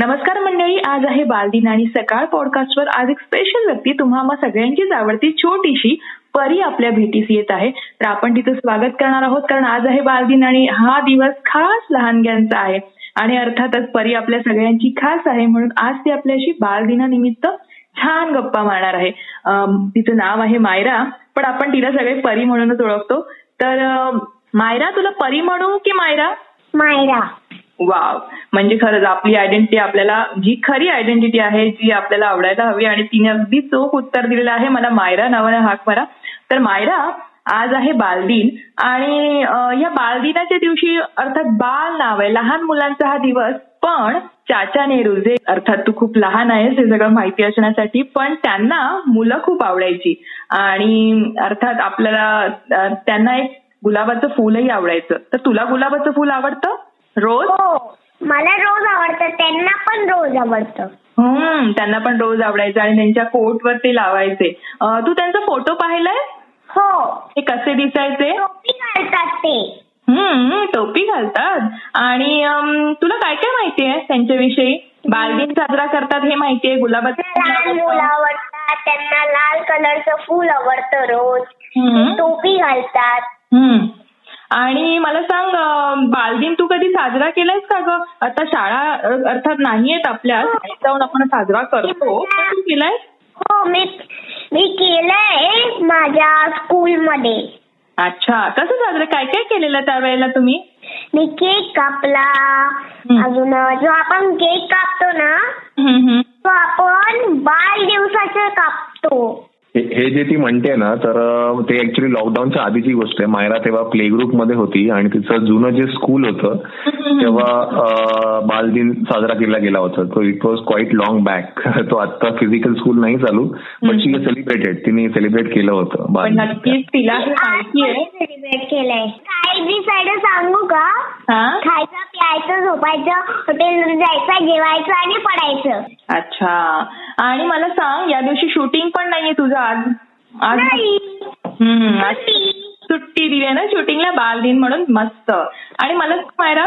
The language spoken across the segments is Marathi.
नमस्कार मंडळी आज आहे बालदिन आणि सकाळ पॉडकास्टवर आज एक स्पेशल व्यक्ती तुम्हाला सगळ्यांचीच आवडती छोटीशी परी आपल्या भेटीस येत आहे. तर आपण तिचं स्वागत करणार आहोत कारण आज आहे बालदिन आणि हा दिवस खास लहानग्यांचा आहे. आणि अर्थातच परी आपल्या सगळ्यांची खास आहे म्हणून आज ती आपल्याशी बालदिनानिमित्त छान गप्पा मारणार आहे. तिचं नाव आहे मायरा पण आपण तिला सगळे परी म्हणूनच ओळखतो. तर मायरा तुला परी म्हणू की मायरा? मायरा. वाव. म्हणजे खरंच आपली आयडेंटिटी आपल्याला जी खरी आयडेंटिटी आहे जी आपल्याला आवडायला हवी आणि तिने अगदी चोख उत्तर दिलेलं आहे मला मायरा नावाने हाक मारा. तर मायरा आज आहे बालदिन आणि या बालदिनाच्या दिवशी अर्थात बाल नाव आहे लहान मुलांचा हा दिवस पण चाचा नेहरू जे अर्थात तू खूप लहान आहेस हे सगळं माहिती असण्यासाठी पण त्यांना मुलं खूप आवडायची. आणि अर्थात आपल्याला त्यांना एक गुलाबाचं फुलही आवडायचं. तर तुला गुलाबाचं फुल आवडतं? रोज? हो. मला रोज आवडतं. त्यांना पण रोज आवडतं. हम्म त्यांना पण रोज आवडायचं आणि त्यांच्या कोट वर ते लावायचे तू त्यांचा फोटो पाहिलाय? हो. ते कसे दिसायचे? टोपी घालतात ते. हम्म टोपी घालतात. आणि तुला काय काय माहिती आहे त्यांच्याविषयी? बालदिन साजरा करतात हे माहितीये गुलाबाचं लहान मुलं आवडतात. त्यांना लाल कलरचं फुल आवडतं रोज. टोपी घालतात. हम्म. आणि मला सांग बालदिन तू कधी साजरा केलायस का ग? आता शाळा अर्थात नाहीयेत आपल्या जाऊन आपण साजरा करतो. तू केलाय हो मी मी केलंय माझ्या स्कूलमध्ये. अच्छा. कसं साजरं काय काय केलेलं त्यावेळेला तुम्ही? मी केक कापला. अजून जो आपण केक कापतो ना तो आपण बाल दिवसाचे कापतो. हे जे ती म्हणते ना तर ते ऍक्च्युली लॉकडाऊनच्या आधीची गोष्ट आहे. मायरा तेव्हा प्ले ग्रुपमध्ये होती आणि तिचं जुनं जे स्कूल होतं तेव्हा बालदिन साजरा केला गेला होता. तो it was quite long back तो आता फिजिकल स्कूल नाही चालू बट शी सेलिब्रेटेड तिने सेलिब्रेट केलं होतं नक्कीच तिला सेलिब्रेट केलंय. सांगू का? खायचं प्यायचं झोपायचं हॉटेल जायचं जेवायचं आणि पडायचं. अच्छा. आणि मला सांग या दिवशी शूटिंग पण नाहीये तुझं आज? आज? सुट्टी दिली आहे ना? शूटिंगला बालदिन म्हणून मस्त. आणि मला मायरा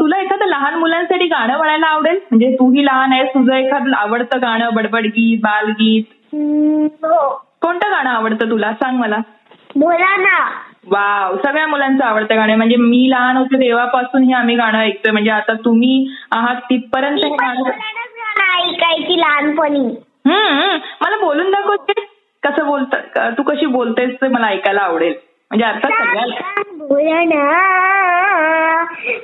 तुला एखादं लहान मुलांसाठी गाणं म्हणायला आवडेल? म्हणजे तूही लहान आहेस तुझं एखादं आवडतं गाणं बडबड गीत बालगीत हो. कोणतं गाणं आवडतं तुला? सांग मला. बोला ना वाव सगळ्या मुलांचं आवडतं गाणं म्हणजे मी लहान होते तेव्हापासून हे आम्ही गाणं ऐकतोय. म्हणजे आता तुम्ही आहात तिथपर्यंत हे गाणं ऐकायची लहानपणी. हम्म मला बोलून दाखवते कसं बोलत तू कशी बोलतेस ते मला ऐकायला आवडेल. म्हणजे सगळ्या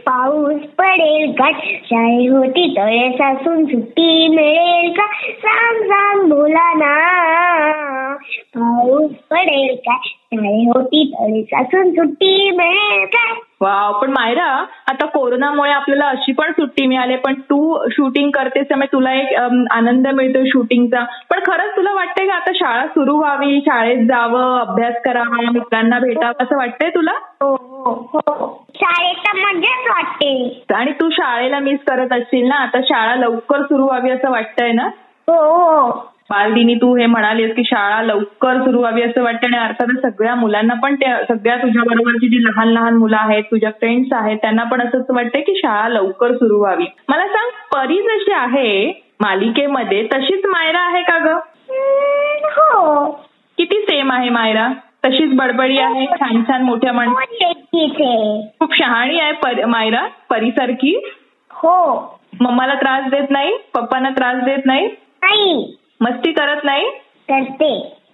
पाऊस पडेल का? शाळे होती तळे सासून सुट्टी मिळेल का? सांग सांग बोला ना. पाऊस पडेल का? शाळे होती तळे सासून सुट्टी मिळेल का? वाव. पण मायरा आता कोरोनामुळे आपल्याला अशी पण सुट्टी मिळाली पण तू शूटिंग करतेस त्यामुळे तुला एक आनंद मिळतो शूटिंगचा पण खरंच तुला वाटतंय का आता शाळा सुरू व्हावी शाळेत जावं अभ्यास करावा मित्रांना भेटावं असं वाटतंय तुला? हो, हो, हो. शाळेत मजाच वाटते. आणि तू शाळेला मिस करत असशील ना आता शाळा लवकर सुरू व्हावी असं वाटतंय ना? हो. हो बालदिनी तू हे म्हणालीस की शाळा लवकर सुरू व्हावी असं वाटतं आणि अर्थातच सगळ्या मुलांना पण त्या सगळ्या तुझ्या बरोबरची जी लहान लहान मुलं आहेत तुझ्या फ्रेंड्स आहेत त्यांना पण असंच वाटतंय की शाळा लवकर सुरू व्हावी. मला सांग परी जशी आहे मालिकेमध्ये तशीच मायरा आहे का ग? हो. किती सेम आहे मायरा? तशीच बडबडी आहे छान छान मोठ्या माणसाची खूप शहाणी आहे मायरा परीसारखी? हो. मम्माला त्रास देत नाही? पप्पांना त्रास देत नाही. मस्ती करत नाही? करते.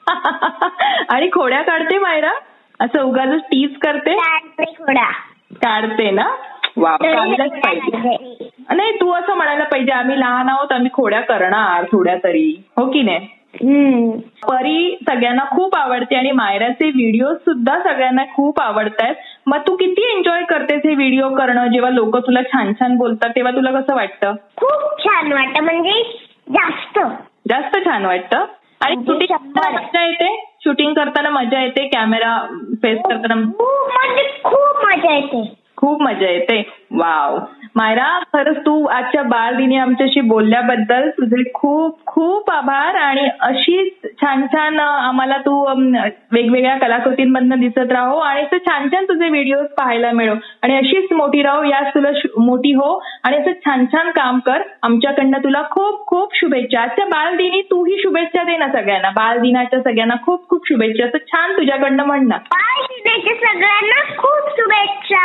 आणि खोड्या काढते मायरा? असं उगाच टीज करते? खोडा काढते ना? वा काढलंच पाहिजे. नाही तू असं म्हणायला पाहिजे आम्ही लहान आहोत आम्ही खोड्या करणार थोड्या तरी. हो की नाही? परी सगळ्यांना खूप आवडते आणि मायराचे व्हिडिओ सुद्धा सगळ्यांना खूप आवडतात मग तू किती एन्जॉय करतेस हे व्हिडिओ करणं? जेव्हा लोक तुला छान छान बोलतात तेव्हा तुला कसं वाटतं? खूप छान वाटतं. म्हणजे जास्त. जास्त छान वाटतं. आणि शूटिंग मजा येते. शूटिंग करताना मजा येते. कॅमेरा फेस करताना खूप मजा येते. खूप मजा येते. वाव मायरा खरंच तू आजच्या बालदिनी आमच्याशी बोलल्याबद्दल तुझे खूप खूप आभार आणि अशीच छान छान आम्हाला तू वेगवेगळ्या कलाकृतींमधनं दिसत राहो आणि असं छान छान तुझे व्हिडिओ पाहायला मिळो आणि अशीच मोठी राहो याच तुला मोठी हो आणि असं छान छान काम कर. आमच्याकडनं तुला खूप खूप शुभेच्छा. आजच्या बालदिनी तूही शुभेच्छा दे ना सगळ्यांना. बालदिनाच्या सगळ्यांना खूप खूप शुभेच्छा. असं छान तुझ्याकडनं म्हणणं. सगळ्यांना खूप शुभेच्छा.